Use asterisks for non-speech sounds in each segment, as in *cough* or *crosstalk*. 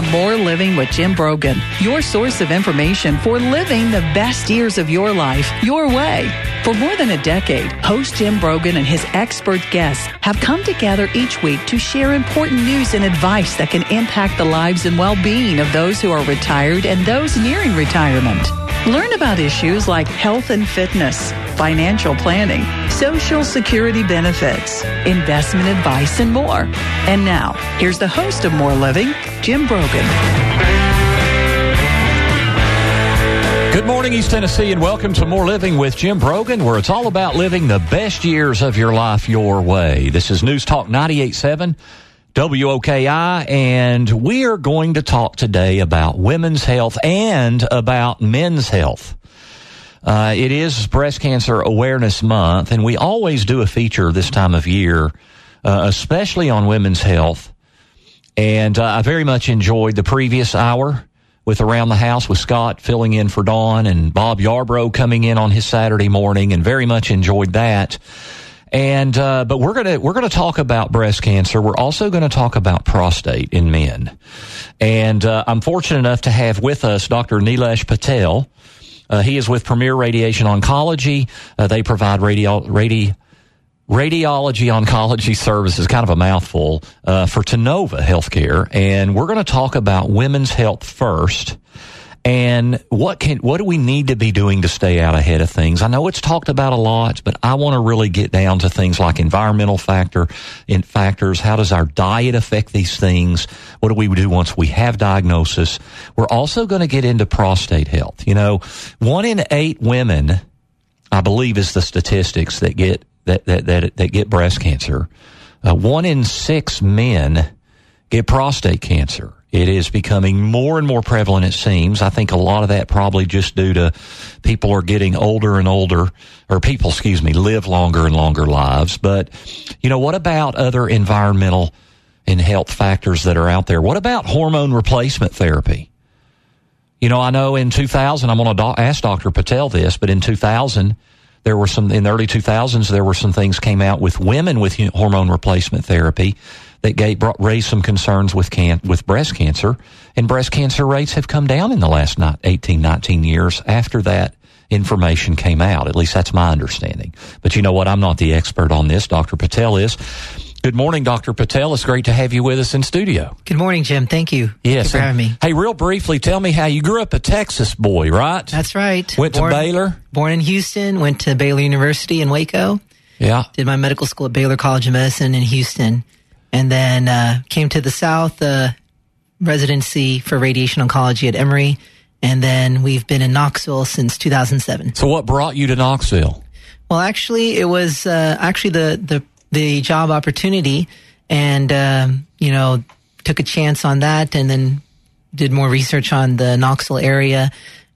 to More Living with Jim Brogan, your source of information for living the best years of your life your way. For more than a decade, host Jim Brogan and his expert guests have come together each week to share important news and advice that can impact the lives and well-being of those who are retired and those nearing retirement. Learn about issues like health and fitness, financial planning, social security benefits, investment advice, and more. And now, here's the host of More Living, Jim Brogan. Good morning, East Tennessee, and welcome to More Living with Jim Brogan, where it's all about living the best years of your life your way. This is News Talk 987. WOKI, and we are going to talk today about women's health and about men's health. Uh, it is Breast Cancer Awareness Month, and we always do a feature this time of year, uh, especially on women's health. And uh, I very much enjoyed the previous hour with Around the House with Scott filling in for Dawn and Bob Yarbrough coming in on his Saturday morning, and very much enjoyed that. And uh, but we're gonna we're gonna talk about breast cancer. We're also to talk about prostate in men. And uh, I'm fortunate enough to have with us Dr. Nilesh Patel. Uh, he is with Premier Radiation Oncology. Uh, they provide radio, radi, radiology oncology services, kind of a mouthful, uh, for Tennova Healthcare. And we're going to talk about women's health first and what can what do we need to be doing to stay out ahead of things? I know it's talked about a lot, but I want to really get down to things like environmental factor in factors. How does our diet affect these things? What do we do once we have diagnosis? We're also going to get into prostate health. You know, one in eight women, I believe, is the statistics that get that that that, that get breast cancer. Uh, one in six men get prostate cancer. It is becoming more and more prevalent, it seems. I think a lot of that probably just due to people are getting older and older, or people, excuse me, live longer and longer lives. But, you know, what about other environmental and health factors that are out there? What about hormone replacement therapy? You know, I know in 2000, I'm going to ask Dr. Patel this, but in 2000, there were some, in the early 2000s, there were some things came out with women with hormone replacement therapy that gave, brought, raised some concerns with can, with breast cancer, and breast cancer rates have come down in the last not 18, 19 years after that information came out. At least that's my understanding. But you know what? I'm not the expert on this. Dr. Patel is. Good morning, Dr. Patel. It's great to have you with us in studio. Good morning, Jim. Thank you. Yes. for having me. Hey, real briefly, tell me how you grew up a Texas boy, right? That's right. Went born, to Baylor? Born in Houston, went to Baylor University in Waco. Yeah. Did my medical school at Baylor College of Medicine in Houston and then uh, came to the South, uh, residency for radiation oncology at Emory, and then we've been in Knoxville since 2007. So, what brought you to Knoxville? Well, actually, it was uh, actually the, the the job opportunity, and um, you know, took a chance on that, and then did more research on the Knoxville area,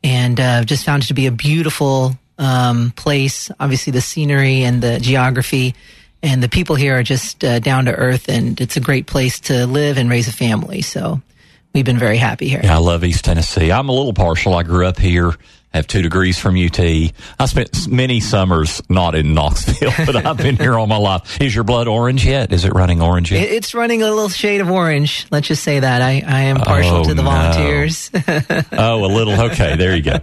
and uh, just found it to be a beautiful um, place. Obviously, the scenery and the geography and the people here are just uh, down to earth, and it's a great place to live and raise a family. So we've been very happy here. Yeah, I love East Tennessee. I'm a little partial. I grew up here. Have two degrees from UT. I spent many summers not in Knoxville, *laughs* but I've been here all my life. Is your blood orange yet? Is it running orange yet? It's running a little shade of orange. Let's just say that I, I am partial oh, to the no. volunteers. *laughs* oh, a little. Okay, there you go.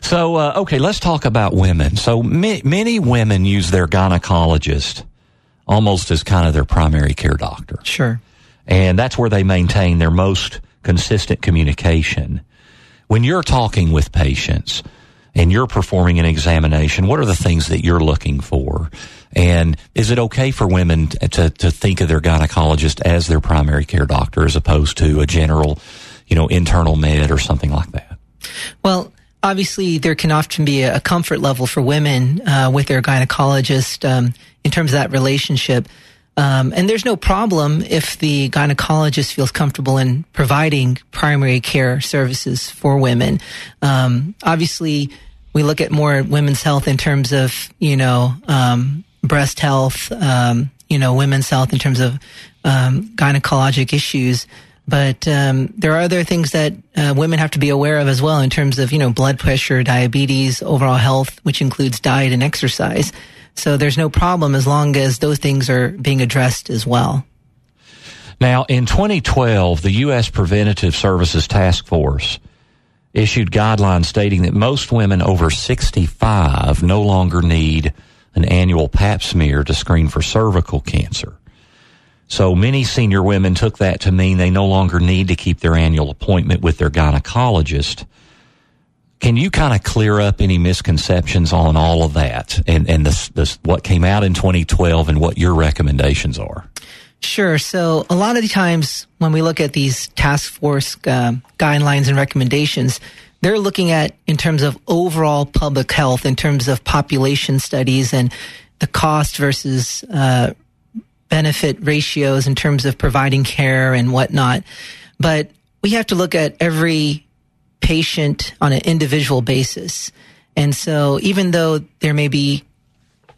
So, uh, okay, let's talk about women. So, ma- many women use their gynecologist almost as kind of their primary care doctor. Sure. And that's where they maintain their most consistent communication. When you're talking with patients and you're performing an examination, what are the things that you're looking for? And is it okay for women to, to think of their gynecologist as their primary care doctor as opposed to a general, you know, internal med or something like that? Well, obviously there can often be a comfort level for women uh, with their gynecologist um, in terms of that relationship. Um, and there's no problem if the gynecologist feels comfortable in providing primary care services for women. Um, obviously, we look at more women's health in terms of, you know, um, breast health, um, you know, women's health in terms of um, gynecologic issues. But um, there are other things that uh, women have to be aware of as well in terms of, you know, blood pressure, diabetes, overall health, which includes diet and exercise. So there's no problem as long as those things are being addressed as well. Now, in 2012, the U.S. Preventative Services Task Force issued guidelines stating that most women over 65 no longer need an annual pap smear to screen for cervical cancer. So many senior women took that to mean they no longer need to keep their annual appointment with their gynecologist. Can you kind of clear up any misconceptions on all of that and, and this, this, what came out in 2012 and what your recommendations are? Sure. So a lot of the times when we look at these task force uh, guidelines and recommendations, they're looking at in terms of overall public health, in terms of population studies and the cost versus uh, benefit ratios in terms of providing care and whatnot. But we have to look at every patient on an individual basis. And so even though there may be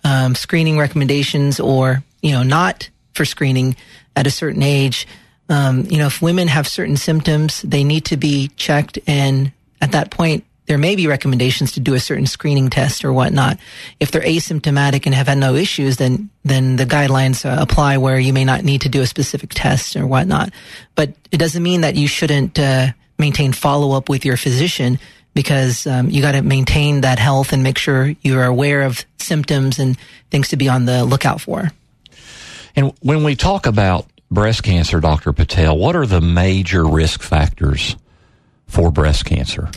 um, screening recommendations or, you know, not for screening at a certain age. Um, you know, if women have certain symptoms, they need to be checked. And at that point, there may be recommendations to do a certain screening test or whatnot. If they're asymptomatic and have had no issues, then then the guidelines uh, apply where you may not need to do a specific test or whatnot. But it doesn't mean that you shouldn't uh, maintain follow up with your physician because um, you got to maintain that health and make sure you are aware of symptoms and things to be on the lookout for. And when we talk about breast cancer, Dr. Patel, what are the major risk factors for breast cancer?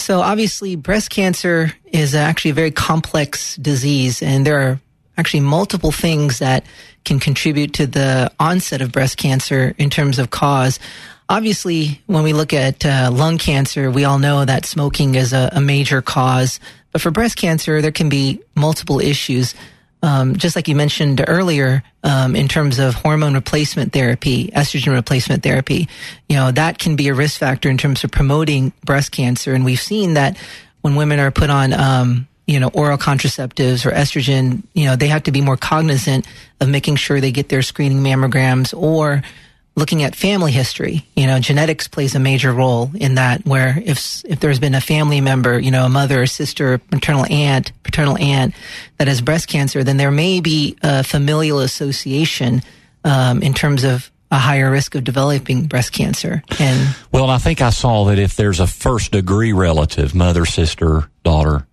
So obviously breast cancer is actually a very complex disease and there are actually multiple things that can contribute to the onset of breast cancer in terms of cause. Obviously, when we look at uh, lung cancer, we all know that smoking is a, a major cause. But for breast cancer, there can be multiple issues um, just like you mentioned earlier, um, in terms of hormone replacement therapy, estrogen replacement therapy, you know, that can be a risk factor in terms of promoting breast cancer. And we've seen that when women are put on, um, you know, oral contraceptives or estrogen, you know, they have to be more cognizant of making sure they get their screening mammograms or looking at family history. You know, genetics plays a major role in that where if, if there's been a family member, you know, a mother, a sister, maternal aunt, paternal aunt that has breast cancer, then there may be a familial association, um, in terms of a higher risk of developing breast cancer. And well, I think I saw that if there's a first degree relative, mother, sister, daughter,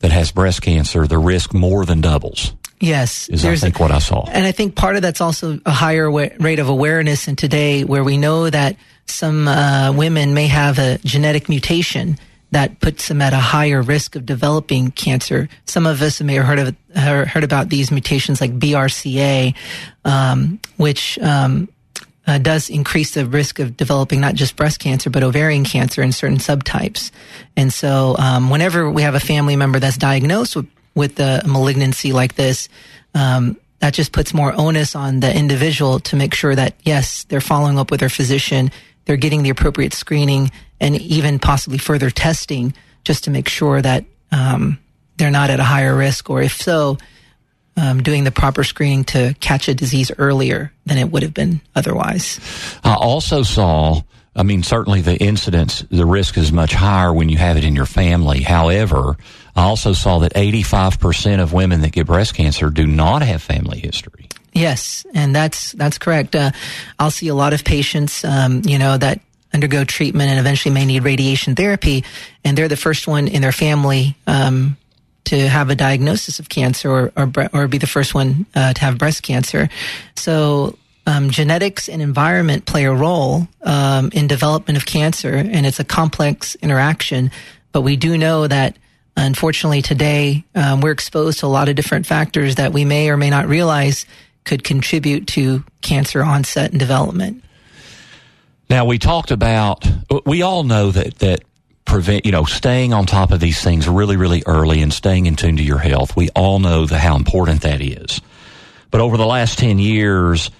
that has breast cancer, the risk more than doubles. Yes, is I think what I saw, and I think part of that's also a higher wa- rate of awareness in today, where we know that some uh, women may have a genetic mutation that puts them at a higher risk of developing cancer. Some of us may have heard of heard about these mutations like BRCA, um, which um, uh, does increase the risk of developing not just breast cancer but ovarian cancer in certain subtypes. And so, um, whenever we have a family member that's diagnosed with with a malignancy like this, um, that just puts more onus on the individual to make sure that yes, they're following up with their physician, they're getting the appropriate screening, and even possibly further testing just to make sure that um, they're not at a higher risk, or if so, um, doing the proper screening to catch a disease earlier than it would have been otherwise. I also saw I mean, certainly the incidence, the risk is much higher when you have it in your family. However, I also saw that 85% of women that get breast cancer do not have family history. Yes, and that's that's correct. Uh, I'll see a lot of patients, um, you know, that undergo treatment and eventually may need radiation therapy, and they're the first one in their family um, to have a diagnosis of cancer or or, or be the first one uh, to have breast cancer. So um, genetics and environment play a role um, in development of cancer, and it's a complex interaction. But we do know that, unfortunately, today um, we're exposed to a lot of different factors that we may or may not realize could contribute to cancer onset and development. Now we talked about. We all know that that prevent you know staying on top of these things really really early and staying in tune to your health. We all know the how important that is. But over the last ten years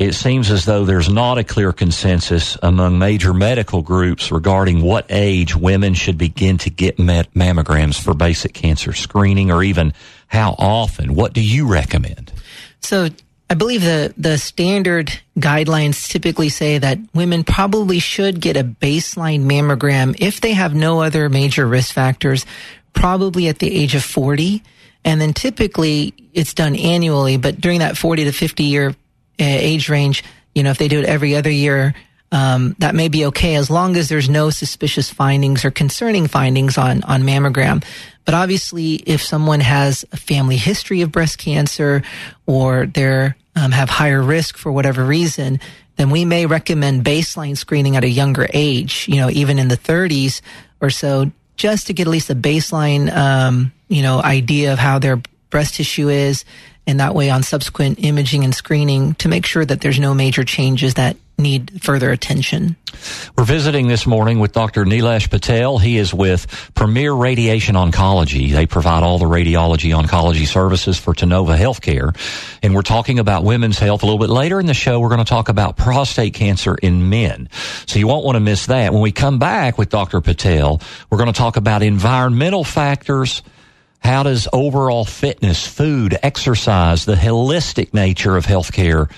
it seems as though there's not a clear consensus among major medical groups regarding what age women should begin to get mammograms for basic cancer screening or even how often. What do you recommend? So I believe the, the standard guidelines typically say that women probably should get a baseline mammogram if they have no other major risk factors, probably at the age of 40. And then typically it's done annually, but during that 40 to 50 year age range, you know, if they do it every other year, um, that may be okay as long as there's no suspicious findings or concerning findings on, on mammogram. But obviously, if someone has a family history of breast cancer or they're um, have higher risk for whatever reason, then we may recommend baseline screening at a younger age, you know, even in the 30s or so, just to get at least a baseline, um, you know, idea of how their breast tissue is. And that way on subsequent imaging and screening to make sure that there's no major changes that need further attention. We're visiting this morning with Dr. Nilesh Patel. He is with Premier Radiation Oncology. They provide all the radiology oncology services for Tennova Healthcare. And we're talking about women's health. A little bit later in the show, we're going to talk about prostate cancer in men. So you won't want to miss that. When we come back with Dr. Patel, we're going to talk about environmental factors. How does overall fitness, food, exercise, the holistic nature of healthcare,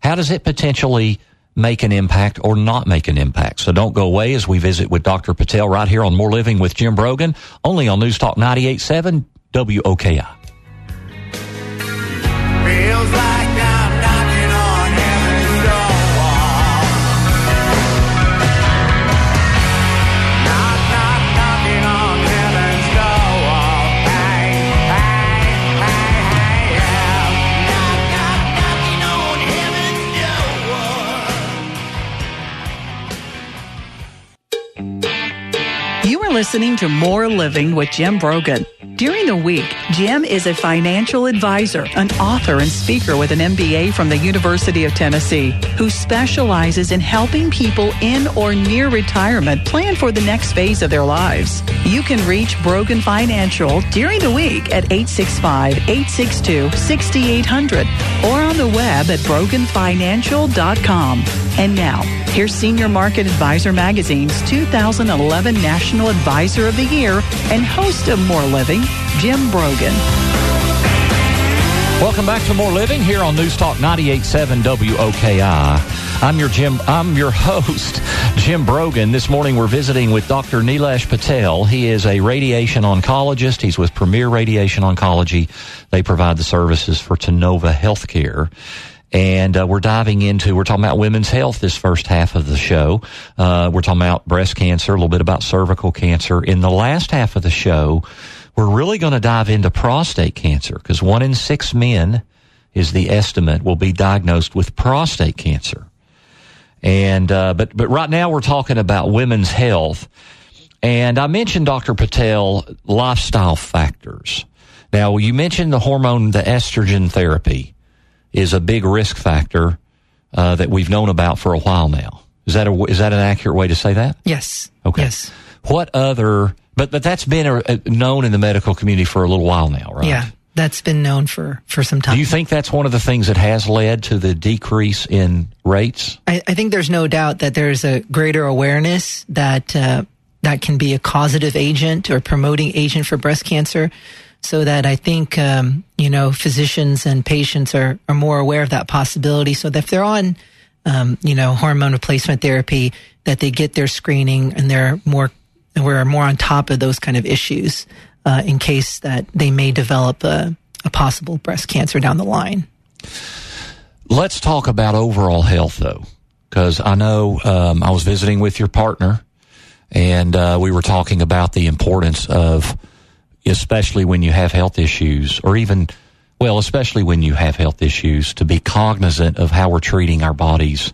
how does it potentially make an impact or not make an impact. So don't go away as we visit with Dr. Patel right here on More Living with Jim Brogan, only on News Talk 98.7 WOKI. Feels like listening to More Living with Jim Brogan. During the week, Jim is a financial advisor, an author, and speaker with an MBA from the University of Tennessee who specializes in helping people in or near retirement plan for the next phase of their lives. You can reach Brogan Financial during the week at 865-862-6800 or on the web at broganfinancial.com. And now, here's Senior Market Advisor Magazine's 2011 National Advisor of the Year and host of More Living, Jim Brogan. Welcome back to More Living here on News Talk 98.7 WOKI. I'm your Jim. I'm your *laughs* host, Jim Brogan. This morning we're visiting with Dr. Nilesh Patel. He is a radiation oncologist. He's with Premier Radiation Oncology. They provide the services for Tennova Healthcare. And uh, we're diving into, we're talking about women's health this first half of the show. Uh, we're talking about breast cancer, a little bit about cervical cancer. In the last half of the show, we're really going to dive into prostate cancer because one in six men is the estimate will be diagnosed with prostate cancer. And, uh, but, but right now we're talking about women's health. And I mentioned Dr. Patel lifestyle factors. Now, you mentioned the hormone, the estrogen therapy is a big risk factor uh, that we've known about for a while now. Is that a, is that an accurate way to say that? Yes. Okay. Yes. What other? But but that's been a, a, known in the medical community for a little while now, right? Yeah, that's been known for for some time. Do you think that's one of the things that has led to the decrease in rates? I, I think there's no doubt that there's a greater awareness that uh, that can be a causative agent or promoting agent for breast cancer so that I think um, you know physicians and patients are are more aware of that possibility. So that if they're on um, you know hormone replacement therapy, that they get their screening and they're more we're more on top of those kind of issues uh, in case that they may develop a, a possible breast cancer down the line. Let's talk about overall health though, because I know um, I was visiting with your partner, and uh, we were talking about the importance of especially when you have health issues or even, well, especially when you have health issues to be cognizant of how we're treating our bodies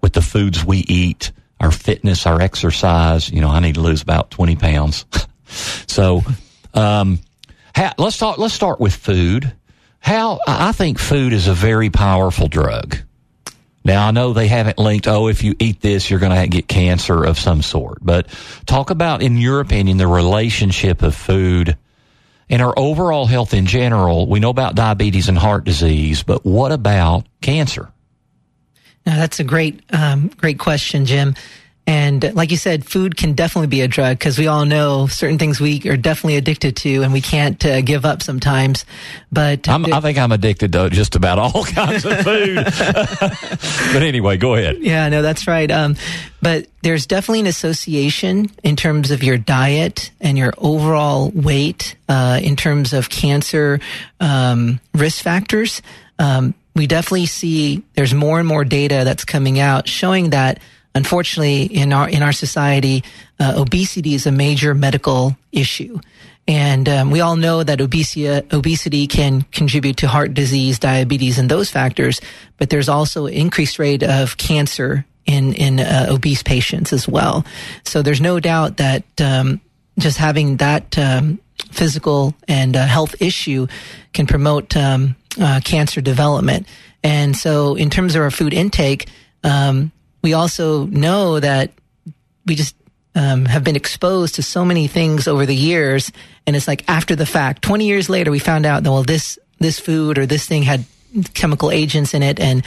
with the foods we eat, our fitness, our exercise. You know, I need to lose about 20 pounds. *laughs* so, um, let's talk, let's start with food. How, I think food is a very powerful drug. Now I know they haven't linked, oh, if you eat this, you're going to get cancer of some sort, but talk about, in your opinion, the relationship of food and our overall health in general. We know about diabetes and heart disease, but what about cancer? Now, that's a great, um, great question, Jim. And like you said, food can definitely be a drug because we all know certain things we are definitely addicted to and we can't uh, give up sometimes. But i think I'm addicted to just about all *laughs* kinds of food. *laughs* but anyway, go ahead. Yeah, no, that's right. Um, but there's definitely an association in terms of your diet and your overall weight uh, in terms of cancer um, risk factors. Um, we definitely see there's more and more data that's coming out showing that unfortunately in our in our society uh, obesity is a major medical issue and um, we all know that obesity, obesity can contribute to heart disease, diabetes, and those factors. But there's also increased rate of cancer in in uh, obese patients as well. So there's no doubt that um, just having that um, physical and uh, health issue can promote um, uh, cancer development. And so, in terms of our food intake, um, we also know that we just um, have been exposed to so many things over the years, and it's like after the fact, twenty years later, we found out that well, this this food or this thing had chemical agents in it and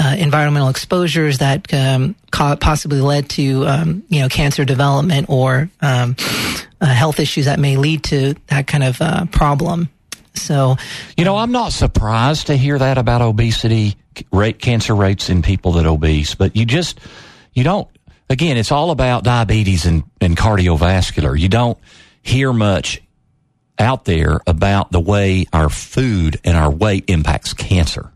uh, environmental exposures that um, possibly led to um, you know cancer development or um, uh, health issues that may lead to that kind of uh, problem. So, you know, um, I'm not surprised to hear that about obesity rate, cancer rates in people that obese, but you just you don't again, it's all about diabetes and, and cardiovascular. You don't hear much out there about the way our food and our weight impacts cancer.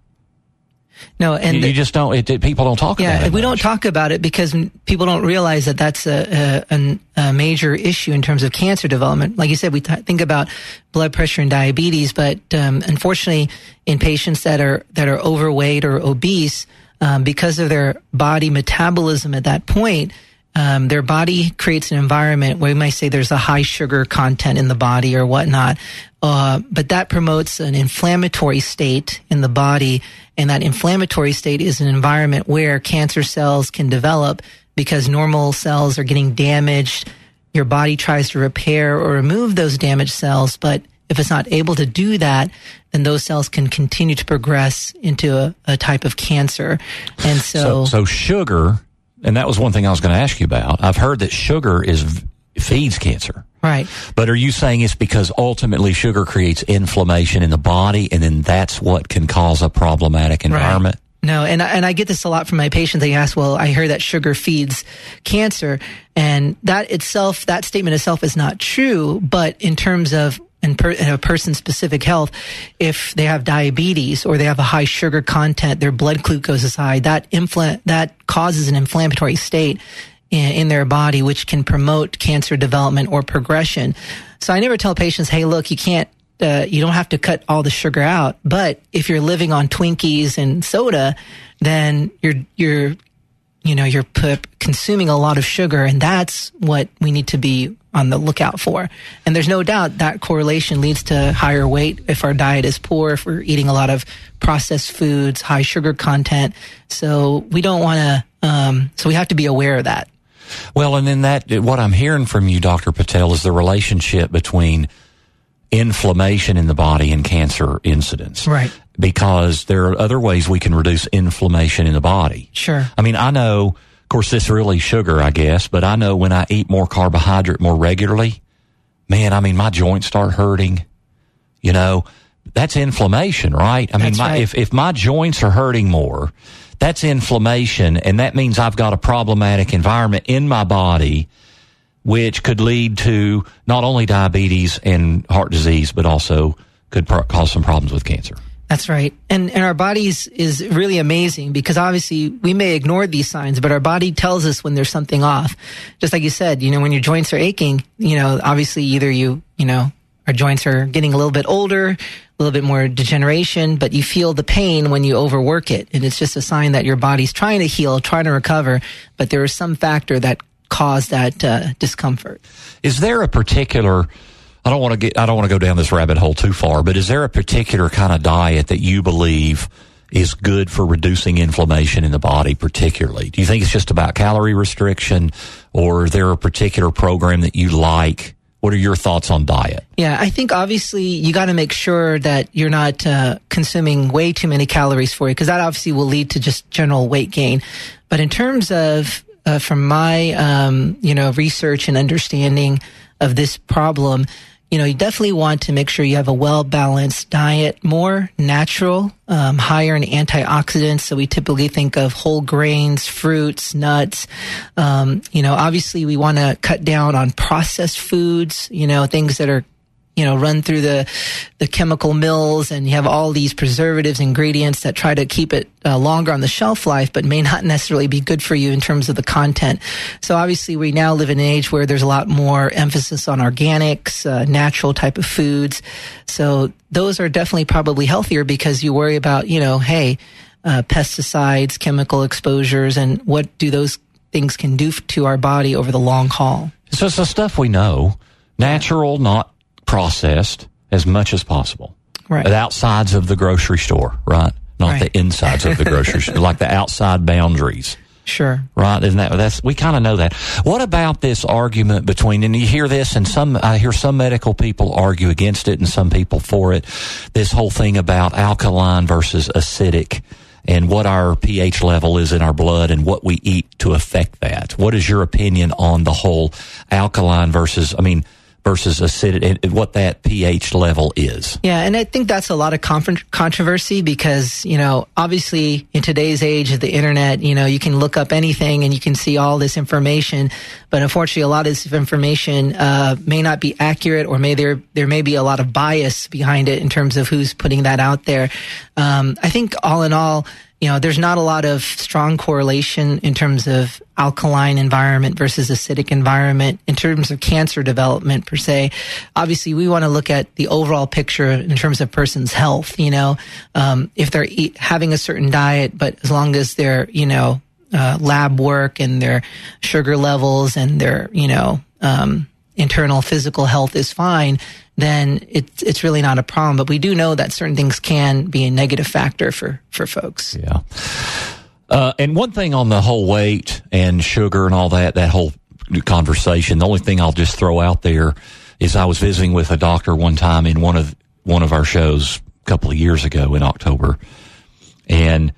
No, and you, you just don't. It, it, people don't talk yeah, about it. we much. don't talk about it because people don't realize that that's a, a, a major issue in terms of cancer development. Like you said, we t- think about blood pressure and diabetes, but um, unfortunately, in patients that are that are overweight or obese, um, because of their body metabolism at that point, um, their body creates an environment where we might say there's a high sugar content in the body or whatnot. Uh, but that promotes an inflammatory state in the body. And that inflammatory state is an environment where cancer cells can develop because normal cells are getting damaged. Your body tries to repair or remove those damaged cells, but if it's not able to do that, then those cells can continue to progress into a, a type of cancer. And so, so, so sugar, and that was one thing I was going to ask you about. I've heard that sugar is feeds cancer. Right. But are you saying it's because ultimately sugar creates inflammation in the body and then that's what can cause a problematic environment? Right. No, and and I get this a lot from my patients. They ask, "Well, I hear that sugar feeds cancer," and that itself, that statement itself, is not true. But in terms of in, per, in a person's specific health, if they have diabetes or they have a high sugar content, their blood glucose is high, that infl- that causes an inflammatory state in, their body, which can promote cancer development or progression. So I never tell patients, hey, look, you can't uh, you don't have to cut all the sugar out. But if you're living on Twinkies and soda, then you're you're you know you're p- consuming a lot of sugar, and that's what we need to be on the lookout for. And there's no doubt that correlation leads to higher weight if our diet is poor, if we're eating a lot of processed foods, high sugar content. So we don't want to. Um, so we have to be aware of that. Well, and then that what I'm hearing from you, Dr. Patel, is the relationship between inflammation in the body and cancer incidence. Right. Because there are other ways we can reduce inflammation in the body. Sure. I mean, I know, of course, this really sugar, I guess, but I know when I eat more carbohydrate more regularly, man, I mean, my joints start hurting. You know, that's inflammation, right? I mean, my, right. if, if my joints are hurting more, that's inflammation. And that means I've got a problematic environment in my body which could lead to not only diabetes and heart disease, but also could pro- cause some problems with cancer. That's right. And, and our bodies is really amazing because obviously we may ignore these signs, but our body tells us when there's something off. Just like you said, you know, when your joints are aching, you know, obviously either you, you know, our joints are getting a little bit older, a little bit more degeneration, but you feel the pain when you overwork it. And it's just a sign that your body's trying to heal, trying to recover, but there is some factor that caused that uh, discomfort. Is there a particular? I don't want to get. I don't want to go down this rabbit hole too far, but is there a particular kind of diet that you believe is good for reducing inflammation in the body? Particularly, do you think it's just about calorie restriction, or is there a particular program that you like? What are your thoughts on diet? Yeah, I think obviously you got to make sure that you're not uh, consuming way too many calories for you, because that obviously will lead to just general weight gain. But in terms of uh, from my um, you know research and understanding of this problem, you know you definitely want to make sure you have a well balanced diet, more natural, um, higher in antioxidants. So we typically think of whole grains, fruits, nuts. Um, you know, obviously we want to cut down on processed foods. You know, things that are you know, run through the, the chemical mills and you have all these preservatives, ingredients that try to keep it uh, longer on the shelf life, but may not necessarily be good for you in terms of the content. So obviously we now live in an age where there's a lot more emphasis on organics, uh, natural type of foods. So those are definitely probably healthier because you worry about, you know, hey, uh, pesticides, chemical exposures, and what do those things can do to our body over the long haul. So it's the stuff we know, natural, not processed, as much as possible. Right. The outsides of the grocery store, right? Not Right. the insides of the grocery store, like the outside boundaries. Sure. Right, isn't that that's we kind of know that. What about this argument between and you hear this and some I hear some medical people argue against it and some people for it. This whole thing about alkaline versus acidic and what our pH level is in our blood and what we eat to affect that. What is your opinion on the whole alkaline versus I mean versus acidic and what that pH level is? Yeah, and I think that's a lot of con- controversy because, you know, obviously in today's age of the internet, you know, you can look up anything and you can see all this information, but unfortunately a lot of this information uh, may not be accurate or may there there may be a lot of bias behind it in terms of who's putting that out there. Um, I think all in all, you know, there's not a lot of strong correlation in terms of alkaline environment versus acidic environment in terms of cancer development per se. Obviously, we want to look at the overall picture in terms of person's health. You know, um, if they're eat, having a certain diet, but as long as they're, you know, uh, lab work and their sugar levels and their, you know, um, internal physical health is fine, then it's it's really not a problem. But we do know that certain things can be a negative factor for for folks. Yeah. Uh, and one thing on the whole weight and sugar and all that, that whole conversation, the only thing I'll just throw out there is I was visiting with a doctor one time in one of, one of our shows a couple of years ago in October. And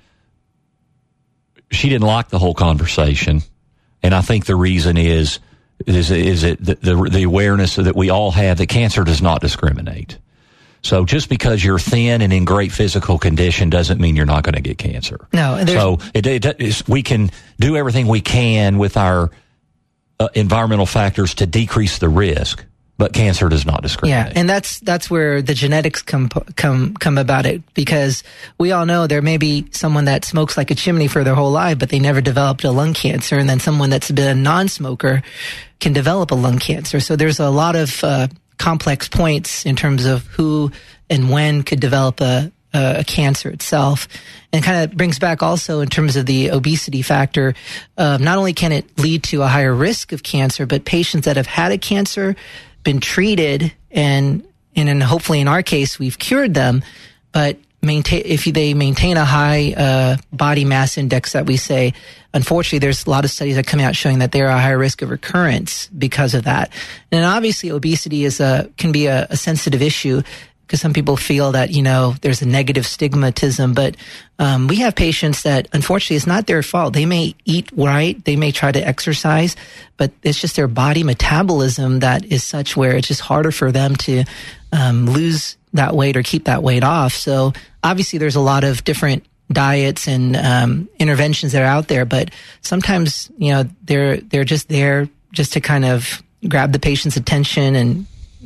she didn't like the whole conversation. And I think the reason is, is, is it the, the, the awareness that we all have that cancer does not discriminate. So just because you're thin and in great physical condition doesn't mean you're not going to get cancer. No, so it, it, we can do everything we can with our uh, environmental factors to decrease the risk, but cancer does not discriminate. Yeah, and that's that's where the genetics come come come about it because we all know there may be someone that smokes like a chimney for their whole life, but they never developed a lung cancer, and then someone that's been a non-smoker can develop a lung cancer. So there's a lot of uh, complex points in terms of who and when could develop a a cancer itself, and kind of brings back also in terms of the obesity factor. Uh, not only can it lead to a higher risk of cancer, but patients that have had a cancer, been treated, and and in, hopefully in our case we've cured them, but maintain if they maintain a high uh, body mass index that we say. Unfortunately, there's a lot of studies that come out showing that they're a higher risk of recurrence because of that. And obviously, obesity is a can be a, a sensitive issue because some people feel that you know there's a negative stigmatism but um, we have patients that unfortunately it's not their fault. They may eat right. They may try to exercise but it's just their body metabolism that is such where it's just harder for them to um, lose that weight or keep that weight off. So obviously there's a lot of different diets and um, interventions that are out there but sometimes you know they're they're just there just to kind of grab the patient's attention and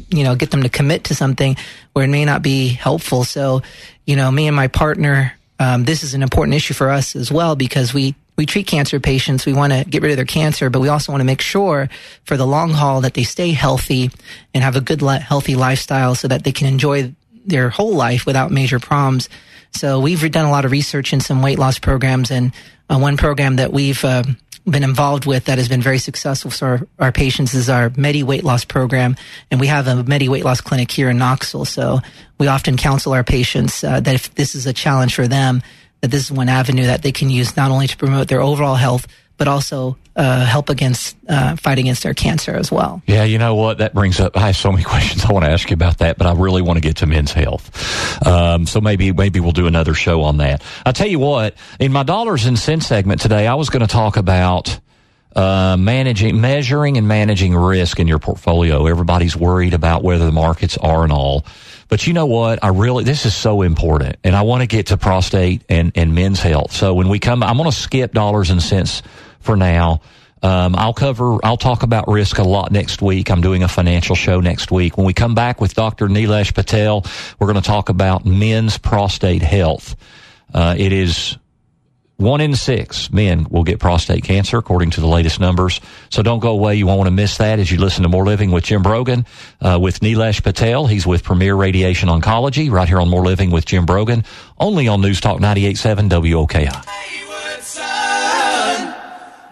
you know, get them to commit to something where it may not be helpful. So, you know, me and my partner, um, this is an important issue for us as well because we, we treat cancer patients. We want to get rid of their cancer, but we also want to make sure for the long haul that they stay healthy and have a good, healthy lifestyle so that they can enjoy their whole life without major problems. So we've done a lot of research in some weight loss programs and uh, one program that we've, uh, been involved with that has been very successful for our, our patients is our Medi weight loss program. And we have a Medi weight loss clinic here in Knoxville. So we often counsel our patients uh, that if this is a challenge for them, that this is one avenue that they can use not only to promote their overall health, but also uh, help against uh, fight against their cancer as well. Yeah, you know what? That brings up. I have so many *laughs* questions I want to ask you about that, but I really want to get to men's health. Um, so maybe maybe we'll do another show on that. I'll tell you what. In my dollars and cents segment today, I was going to talk about uh, managing, measuring, and managing risk in your portfolio. Everybody's worried about whether the markets are and all. But you know what? I really, this is so important. And I want to get to prostate and, and men's health. So when we come, I'm going to skip dollars and cents for now. Um, I'll cover, I'll talk about risk a lot next week. I'm doing a financial show next week. When we come back with Dr. Nilesh Patel, we're going to talk about men's prostate health. Uh, it is one in six men will get prostate cancer, according to the latest numbers. So don't go away. You won't want to miss that as you listen to More Living with Jim Brogan, uh, with Nilesh Patel. He's with Premier Radiation Oncology right here on More Living with Jim Brogan, only on News Talk 98.7 WOKI.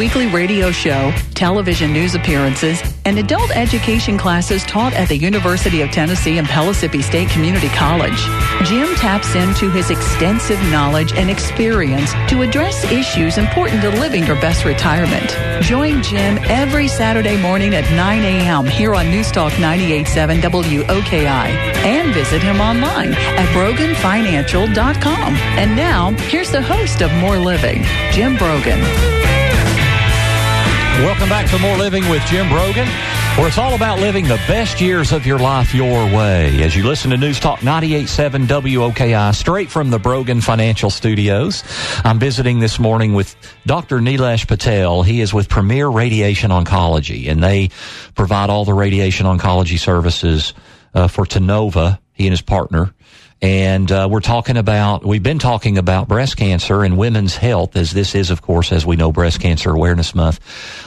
Weekly radio show, television news appearances, and adult education classes taught at the University of Tennessee and Pellissippi State Community College. Jim taps into his extensive knowledge and experience to address issues important to living your best retirement. Join Jim every Saturday morning at 9 a.m. here on Newstalk 98.7 WOKI and visit him online at broganfinancial.com. And now, here's the host of More Living, Jim Brogan. Welcome back to More Living with Jim Brogan, where it's all about living the best years of your life your way. As you listen to News Talk 98.7 WOKI, straight from the Brogan Financial Studios. I'm visiting this morning with Dr. Nilesh Patel. He is with Premier Radiation Oncology, and they provide all the radiation oncology services uh, for Tennova, he and his partner. And uh, we're talking about, we've been talking about breast cancer and women's health, as this is, of course, as we know, Breast Cancer Awareness Month.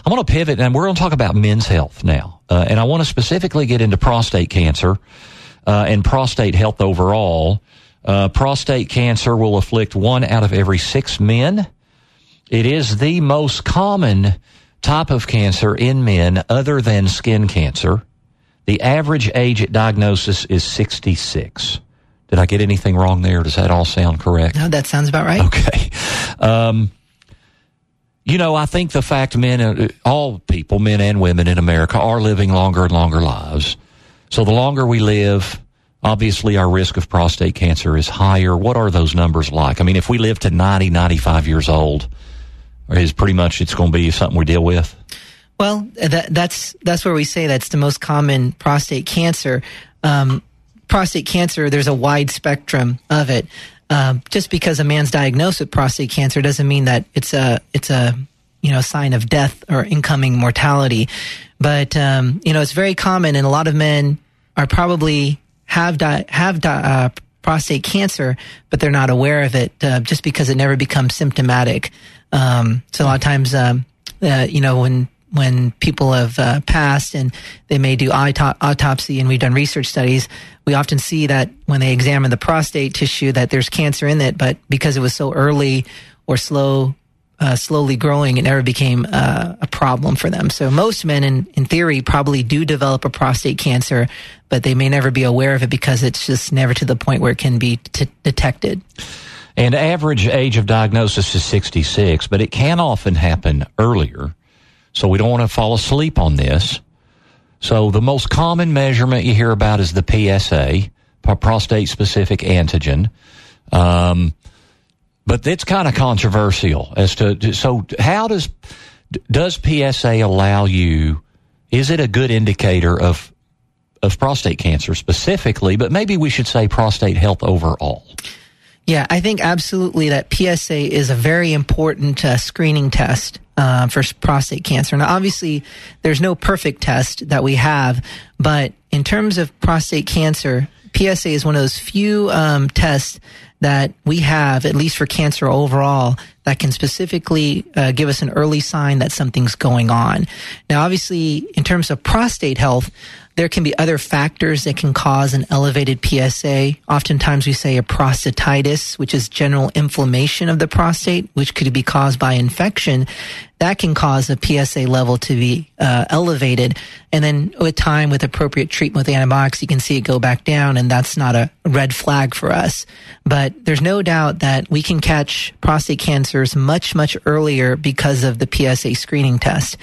I want to pivot, and we're going to talk about men's health now. Uh, and I want to specifically get into prostate cancer uh, and prostate health overall. Uh, prostate cancer will afflict one out of every six men. It is the most common type of cancer in men other than skin cancer. The average age at diagnosis is 66. Did I get anything wrong there? Does that all sound correct? No, that sounds about right. Okay. Um, you know, I think the fact men, uh, all people, men and women in America, are living longer and longer lives. So the longer we live, obviously our risk of prostate cancer is higher. What are those numbers like? I mean, if we live to 90, 95 years old, is pretty much it's going to be something we deal with? Well, that, that's that's where we say that's the most common prostate cancer. Um, prostate cancer, there's a wide spectrum of it. Um, just because a man's diagnosed with prostate cancer doesn't mean that it's a it's a you know sign of death or incoming mortality. But um, you know, it's very common, and a lot of men are probably have di- have di- uh, prostate cancer, but they're not aware of it uh, just because it never becomes symptomatic. Um, so a lot of times, um, uh, you know, when when people have uh, passed and they may do auto- autopsy and we've done research studies, we often see that when they examine the prostate tissue that there's cancer in it, but because it was so early or slow, uh, slowly growing, it never became uh, a problem for them. So most men, in, in theory, probably do develop a prostate cancer, but they may never be aware of it because it's just never to the point where it can be t- detected. And average age of diagnosis is 66, but it can often happen earlier. So we don't want to fall asleep on this. So the most common measurement you hear about is the PSA, prostate specific antigen. Um, but it's kind of controversial as to, so how does, does PSA allow you, is it a good indicator of, of prostate cancer specifically, but maybe we should say prostate health overall? Yeah, I think absolutely that PSA is a very important uh, screening test uh, for prostate cancer. Now, obviously, there's no perfect test that we have, but in terms of prostate cancer, PSA is one of those few um, tests that we have, at least for cancer overall, that can specifically uh, give us an early sign that something's going on. Now, obviously, in terms of prostate health, there can be other factors that can cause an elevated PSA. Oftentimes we say a prostatitis, which is general inflammation of the prostate, which could be caused by infection. That can cause a PSA level to be uh, elevated. And then with time, with appropriate treatment with antibiotics, you can see it go back down, and that's not a red flag for us. But there's no doubt that we can catch prostate cancers much, much earlier because of the PSA screening test.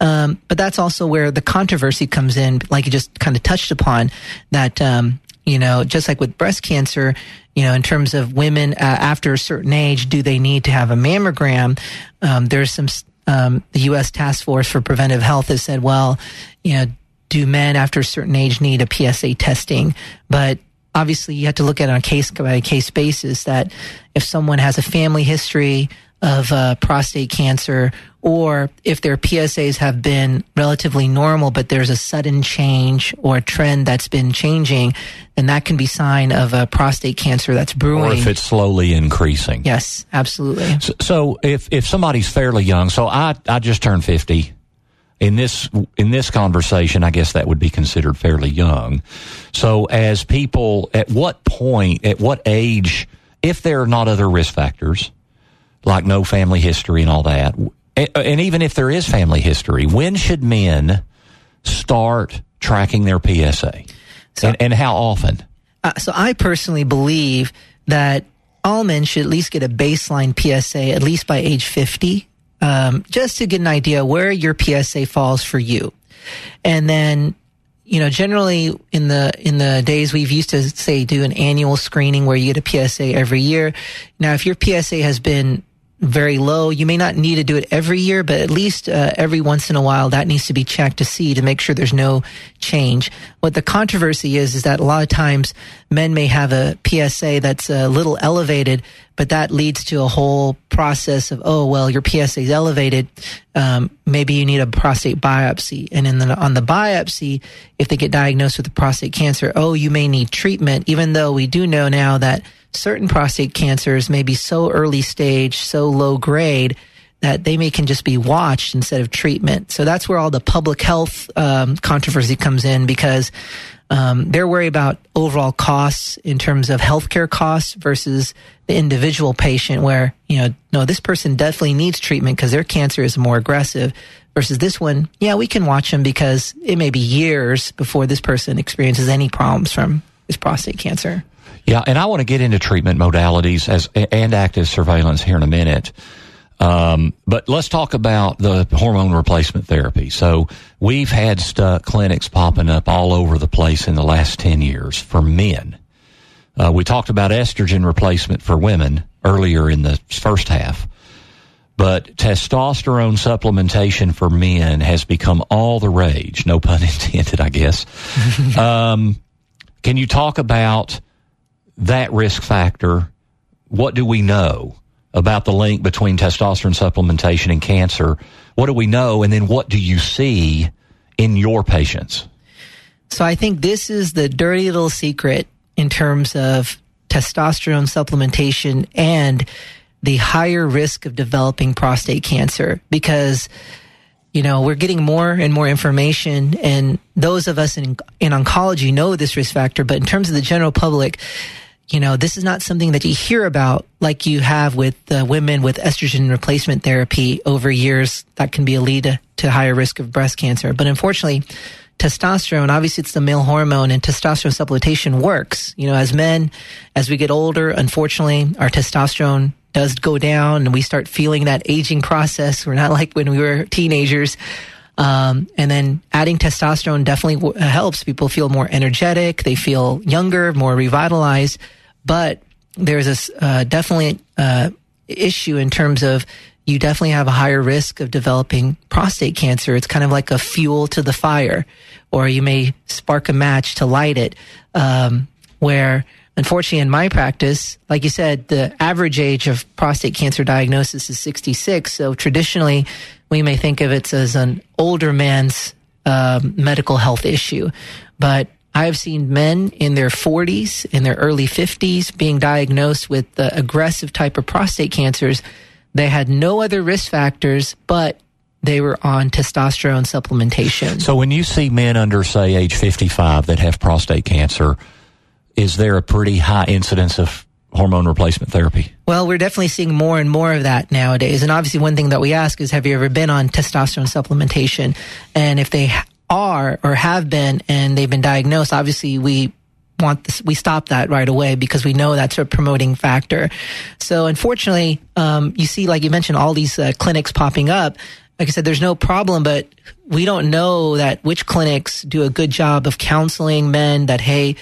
Um, but that's also where the controversy comes in, like you just kind of touched upon, that um, you know, just like with breast cancer, you know, in terms of women uh, after a certain age, do they need to have a mammogram? Um, there's some, um, the U.S. Task Force for Preventive Health has said, well, you know, do men after a certain age need a PSA testing? But obviously you have to look at it on a case by case basis that if someone has a family history of uh, prostate cancer or if their PSAs have been relatively normal, but there's a sudden change or a trend that's been changing, then that can be sign of a prostate cancer that's brewing. Or if it's slowly increasing. Yes, absolutely. So, so if, if somebody's fairly young, so I, I just turned 50 in this in this conversation, I guess that would be considered fairly young. So, as people, at what point, at what age, if there are not other risk factors like no family history and all that, and even if there is family history, when should men start tracking their PSA, so, and, and, how often? Uh, so, I personally believe that all men should at least get a baseline PSA at least by age fifty um, just to get an idea where your PSA falls for you. And then, you know, generally in the, in the days we've used to say do an annual screening where you get a PSA every year. Now, if your PSA has been very low. You may not need to do it every year, but at least uh, every once in a while that needs to be checked to see to make sure there's no change. What the controversy is is that a lot of times men may have a PSA that's a little elevated, but that leads to a whole process of oh well your PSA is elevated. Um, maybe you need a prostate biopsy, and in the, on the biopsy, if they get diagnosed with prostate cancer, oh you may need treatment. Even though we do know now that certain prostate cancers may be so early stage, so low grade that they may can just be watched instead of treatment. So that's where all the public health um, controversy comes in because um, they're worried about overall costs in terms of healthcare costs versus the individual patient. Where you know, no, this person definitely needs treatment because their cancer is more aggressive. Versus this one, yeah, we can watch them because it may be years before this person experiences any problems from his prostate cancer. Yeah, and I want to get into treatment modalities as and active surveillance here in a minute. Um, but let's talk about the hormone replacement therapy. So we've had clinics popping up all over the place in the last 10 years for men. Uh, we talked about estrogen replacement for women earlier in the first half, but testosterone supplementation for men has become all the rage. No pun *laughs* intended, I guess. um, can you talk about that risk factor, what do we know about the link between testosterone supplementation and cancer? What do we know? And then what do you see in your patients? So I think this is the dirty little secret in terms of testosterone supplementation and the higher risk of developing prostate cancer because you know, we're getting more and more information and those of us in, in oncology know this risk factor, but in terms of the general public, you know, this is not something that you hear about like you have with uh, women with estrogen replacement therapy over years. That can be a lead to, to higher risk of breast cancer. But unfortunately, testosterone, obviously it's the male hormone and testosterone supplementation works. You know, as men, as we get older, unfortunately, our testosterone does go down and we start feeling that aging process. We're not like when we were teenagers. Um, and then adding testosterone definitely w- helps people feel more energetic. They feel younger, more revitalized. But there's this uh, definitely uh, issue in terms of you definitely have a higher risk of developing prostate cancer. It's kind of like a fuel to the fire, or you may spark a match to light it. Um, where unfortunately in my practice, like you said, the average age of prostate cancer diagnosis is 66. So traditionally, we may think of it as an older man's uh, medical health issue. But I've seen men in their 40s, in their early 50s, being diagnosed with the aggressive type of prostate cancers. They had no other risk factors, but they were on testosterone supplementation. So when you see men under, say, age 55 that have prostate cancer, is there a pretty high incidence of hormone replacement therapy? Well, we're definitely seeing more and more of that nowadays. And obviously, one thing that we ask is have you ever been on testosterone supplementation? And if they are or have been and they've been diagnosed, obviously, we want this, we stop that right away because we know that's a promoting factor. So, unfortunately, um, you see, like you mentioned, all these uh, clinics popping up. Like I said, there's no problem, but we don't know that which clinics do a good job of counseling men that, hey,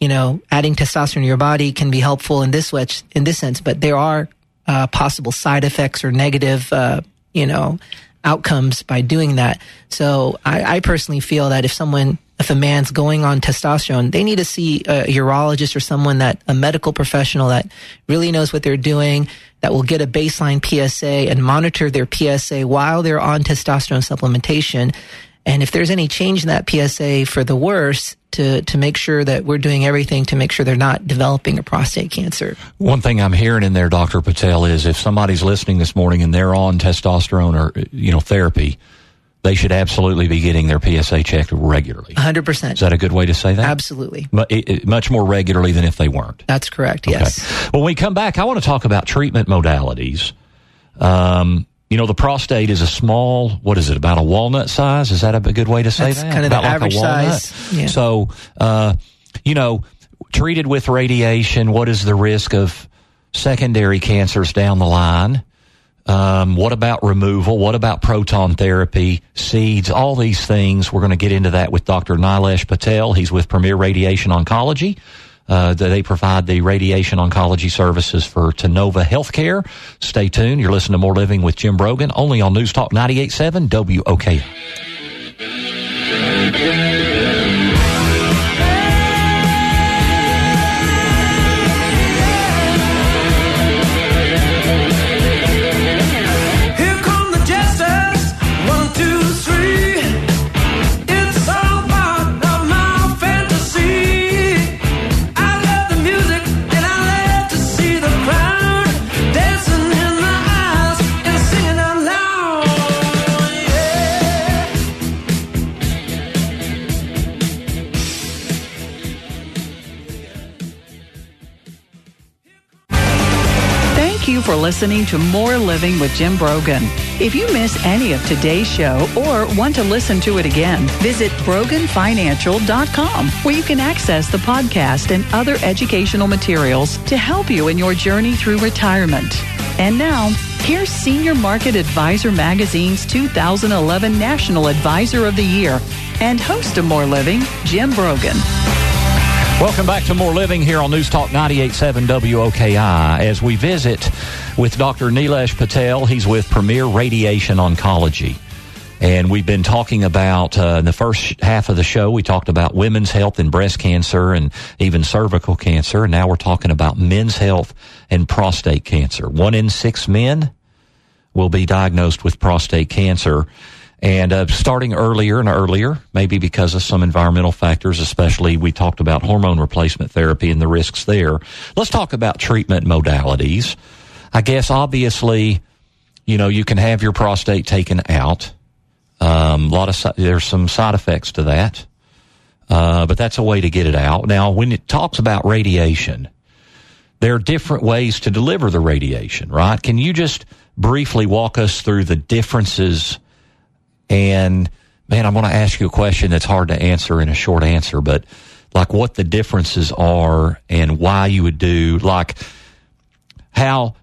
you know, adding testosterone to your body can be helpful in this way, in this sense, but there are uh, possible side effects or negative, uh, you know, outcomes by doing that. So I, I, personally feel that if someone, if a man's going on testosterone, they need to see a urologist or someone that, a medical professional that really knows what they're doing, that will get a baseline PSA and monitor their PSA while they're on testosterone supplementation. And if there's any change in that PSA for the worse, to, to make sure that we're doing everything to make sure they're not developing a prostate cancer. One thing I'm hearing in there, Dr. Patel, is if somebody's listening this morning and they're on testosterone or, you know, therapy, they should absolutely be getting their PSA checked regularly. 100%. Is that a good way to say that? Absolutely. Much more regularly than if they weren't. That's correct, yes. Okay. When we come back, I want to talk about treatment modalities. Um, you know, the prostate is a small, what is it, about a walnut size? Is that a good way to say That's that? kind of about the average size. Yeah. So, uh, you know, treated with radiation, what is the risk of secondary cancers down the line? Um, what about removal? What about proton therapy, seeds, all these things? We're going to get into that with Dr. Nilesh Patel. He's with Premier Radiation Oncology. Uh, they provide the radiation oncology services for Tennova Healthcare. Stay tuned. You're listening to More Living with Jim Brogan, only on News Talk 98.7 WOK. for listening to More Living with Jim Brogan. If you miss any of today's show or want to listen to it again, visit BroganFinancial.com where you can access the podcast and other educational materials to help you in your journey through retirement. And now, here's Senior Market Advisor Magazine's 2011 National Advisor of the Year and host of More Living, Jim Brogan. Welcome back to More Living here on News Talk 98.7 WOKI as we visit with Dr. Nilesh Patel. He's with Premier Radiation Oncology. And we've been talking about, uh, in the first half of the show, we talked about women's health and breast cancer and even cervical cancer. And now we're talking about men's health and prostate cancer. One in six men will be diagnosed with prostate cancer and uh, starting earlier and earlier, maybe because of some environmental factors, especially we talked about hormone replacement therapy and the risks there. Let's talk about treatment modalities. I guess obviously, you know, you can have your prostate taken out. Um, a lot of there's some side effects to that, uh, but that's a way to get it out. Now, when it talks about radiation, there are different ways to deliver the radiation, right? Can you just briefly walk us through the differences? And man, I'm going to ask you a question that's hard to answer in a short answer, but like what the differences are and why you would do like how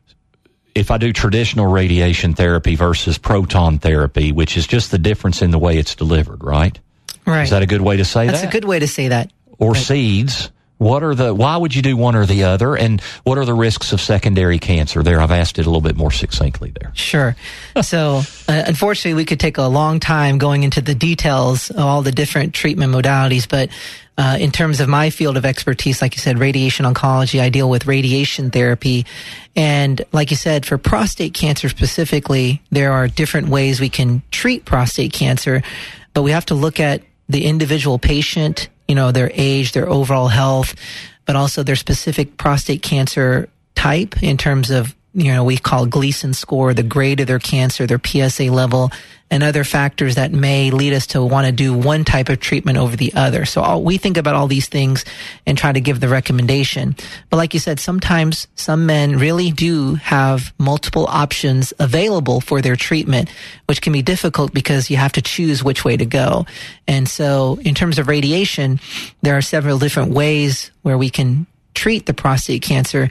if I do traditional radiation therapy versus proton therapy, which is just the difference in the way it's delivered, right? Right. Is that a good way to say That's that? That's a good way to say that. Or right. seeds. What are the, why would you do one or the other? And what are the risks of secondary cancer there? I've asked it a little bit more succinctly there. Sure. so, *laughs* uh, unfortunately, we could take a long time going into the details of all the different treatment modalities, but uh, in terms of my field of expertise, like you said, radiation oncology, I deal with radiation therapy. And like you said, for prostate cancer specifically, there are different ways we can treat prostate cancer, but we have to look at the individual patient you know, their age, their overall health, but also their specific prostate cancer type in terms of, you know, we call Gleason score, the grade of their cancer, their PSA level, and other factors that may lead us to want to do one type of treatment over the other. So all, we think about all these things and try to give the recommendation. But like you said, sometimes some men really do have multiple options available for their treatment, which can be difficult because you have to choose which way to go. And so in terms of radiation, there are several different ways where we can treat the prostate cancer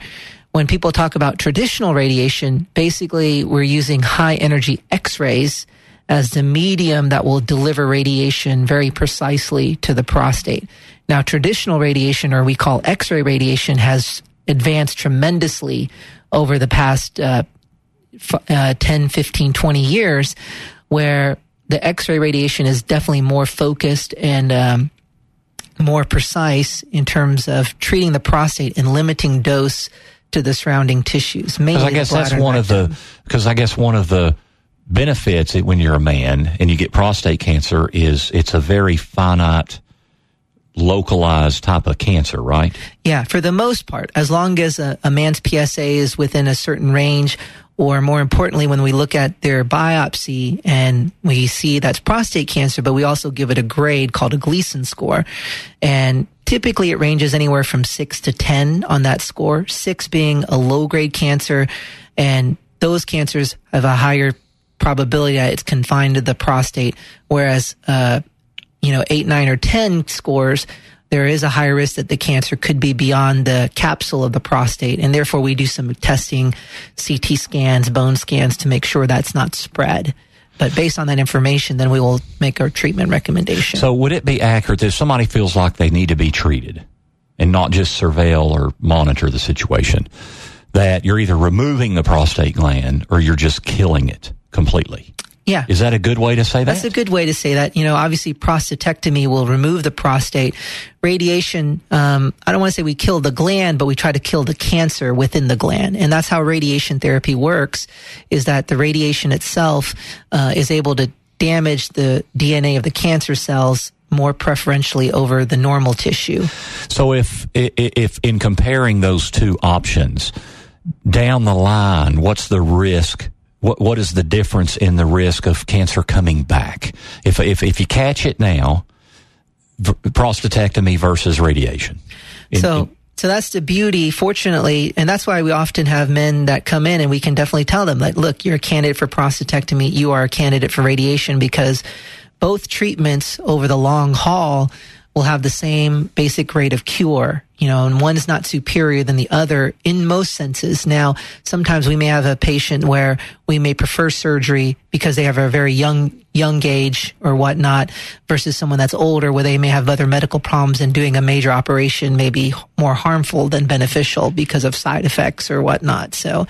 when people talk about traditional radiation, basically we're using high energy X-rays as the medium that will deliver radiation very precisely to the prostate. Now, traditional radiation, or we call X-ray radiation, has advanced tremendously over the past uh, f- uh, 10, 15, 20 years, where the X-ray radiation is definitely more focused and um, more precise in terms of treating the prostate and limiting dose to the surrounding tissues. Mainly, I guess that's one of the because I guess one of the benefits when you're a man and you get prostate cancer is it's a very finite localized type of cancer, right? Yeah, for the most part, as long as a, a, man's PSA is within a certain range, or more importantly, when we look at their biopsy and we see that's prostate cancer, but we also give it a grade called a Gleason score. And typically it ranges anywhere from six to 10 on that score, six being a low grade cancer. And those cancers have a higher probability that it's confined to the prostate, whereas, uh, you know, eight, nine, or 10 scores, there is a higher risk that the cancer could be beyond the capsule of the prostate. And therefore, we do some testing, CT scans, bone scans to make sure that's not spread. But based on that information, then we will make our treatment recommendation. So, would it be accurate if somebody feels like they need to be treated and not just surveil or monitor the situation, that you're either removing the prostate gland or you're just killing it completely? Yeah. Is that a good way to say that? That's a good way to say that. You know, obviously prostatectomy will remove the prostate. Radiation, um, I don't want to say we kill the gland, but we try to kill the cancer within the gland. And that's how radiation therapy works, is that the radiation itself, uh, is able to damage the DNA of the cancer cells more preferentially over the normal tissue. So if, if in comparing those two options, down the line, what's the risk what what is the difference in the risk of cancer coming back? If if if you catch it now v- prostatectomy versus radiation. In, so in, so that's the beauty fortunately and that's why we often have men that come in and we can definitely tell them like look you're a candidate for prostatectomy you are a candidate for radiation because both treatments over the long haul will have the same basic rate of cure you know, and one is not superior than the other in most senses. Now, sometimes we may have a patient where we may prefer surgery because they have a very young, young age or whatnot versus someone that's older where they may have other medical problems and doing a major operation may be more harmful than beneficial because of side effects or whatnot. So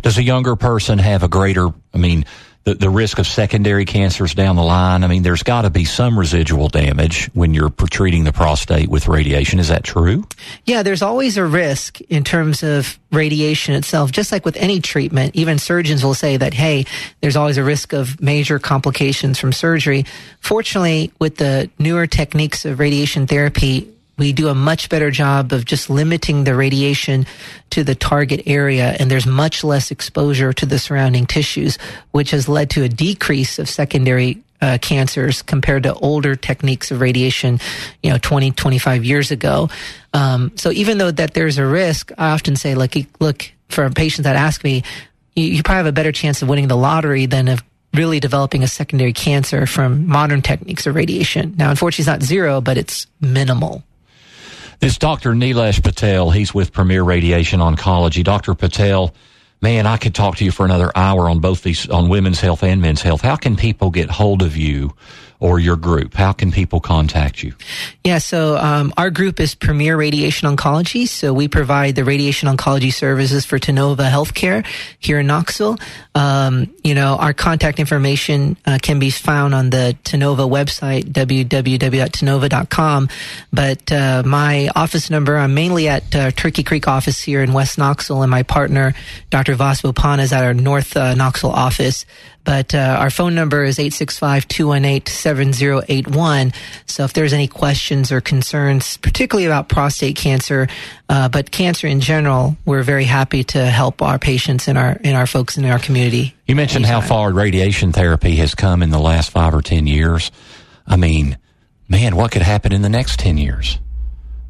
does a younger person have a greater, I mean, the, the risk of secondary cancers down the line? I mean, there's got to be some residual damage when you're treating the prostate with radiation. Is that true? Yeah, there's always a risk in terms of radiation itself. Just like with any treatment, even surgeons will say that, hey, there's always a risk of major complications from surgery. Fortunately, with the newer techniques of radiation therapy, we do a much better job of just limiting the radiation to the target area and there's much less exposure to the surrounding tissues which has led to a decrease of secondary uh, cancers compared to older techniques of radiation you know 20 25 years ago. Um, so even though that there's a risk i often say look look for patients that ask me you, you probably have a better chance of winning the lottery than of really developing a secondary cancer from modern techniques of radiation. Now unfortunately it's not zero but it's minimal it's Dr. Nilesh Patel. He's with Premier Radiation Oncology. Dr. Patel, man, I could talk to you for another hour on both these, on women's health and men's health. How can people get hold of you or your group? How can people contact you? Yeah, so um, our group is Premier Radiation Oncology. So we provide the radiation oncology services for Tennova Healthcare here in Knoxville. Um, you know, our contact information uh, can be found on the Tennova website, www.tennova.com. But uh, my office number, I'm mainly at uh, Turkey Creek office here in West Knoxville, and my partner, Dr. Vasbopan, is at our North uh, Knoxville office. But uh, our phone number is 865-218-7081. So if there's any questions or concerns, particularly about prostate cancer, uh, but cancer in general, we're very happy to help our patients and our and our folks in our community. You mentioned anytime. how far radiation therapy has come in the last five or ten years. I mean, man, what could happen in the next ten years?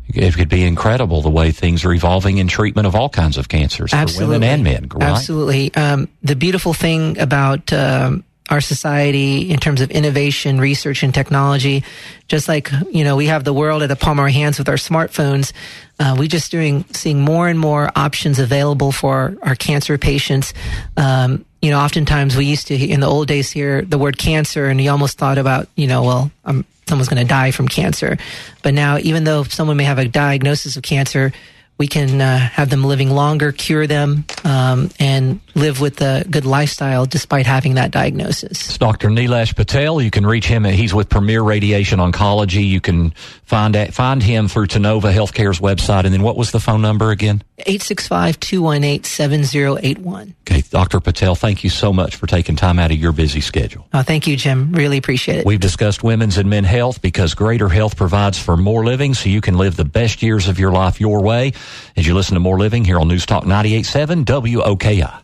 It could be incredible the way things are evolving in treatment of all kinds of cancers Absolutely. for women and men. Right? Absolutely. Um, the beautiful thing about um, our society in terms of innovation, research, and technology, just like you know, we have the world at the palm of our hands with our smartphones. Uh, we just doing seeing more and more options available for our cancer patients. Um, you know, oftentimes we used to in the old days hear the word cancer, and you almost thought about you know, well, I'm someone's going to die from cancer. But now, even though someone may have a diagnosis of cancer, we can uh, have them living longer, cure them, um, and live with a good lifestyle despite having that diagnosis. It's Dr. Nilesh Patel. You can reach him. He's with Premier Radiation Oncology. You can find find him through Tennova Healthcare's website. And then what was the phone number again? 865-218-7081. Okay, Dr. Patel, thank you so much for taking time out of your busy schedule. Oh, thank you, Jim. Really appreciate it. We've discussed women's and men health because greater health provides for more living so you can live the best years of your life your way as you listen to More Living here on News Talk 98.7 WOKI.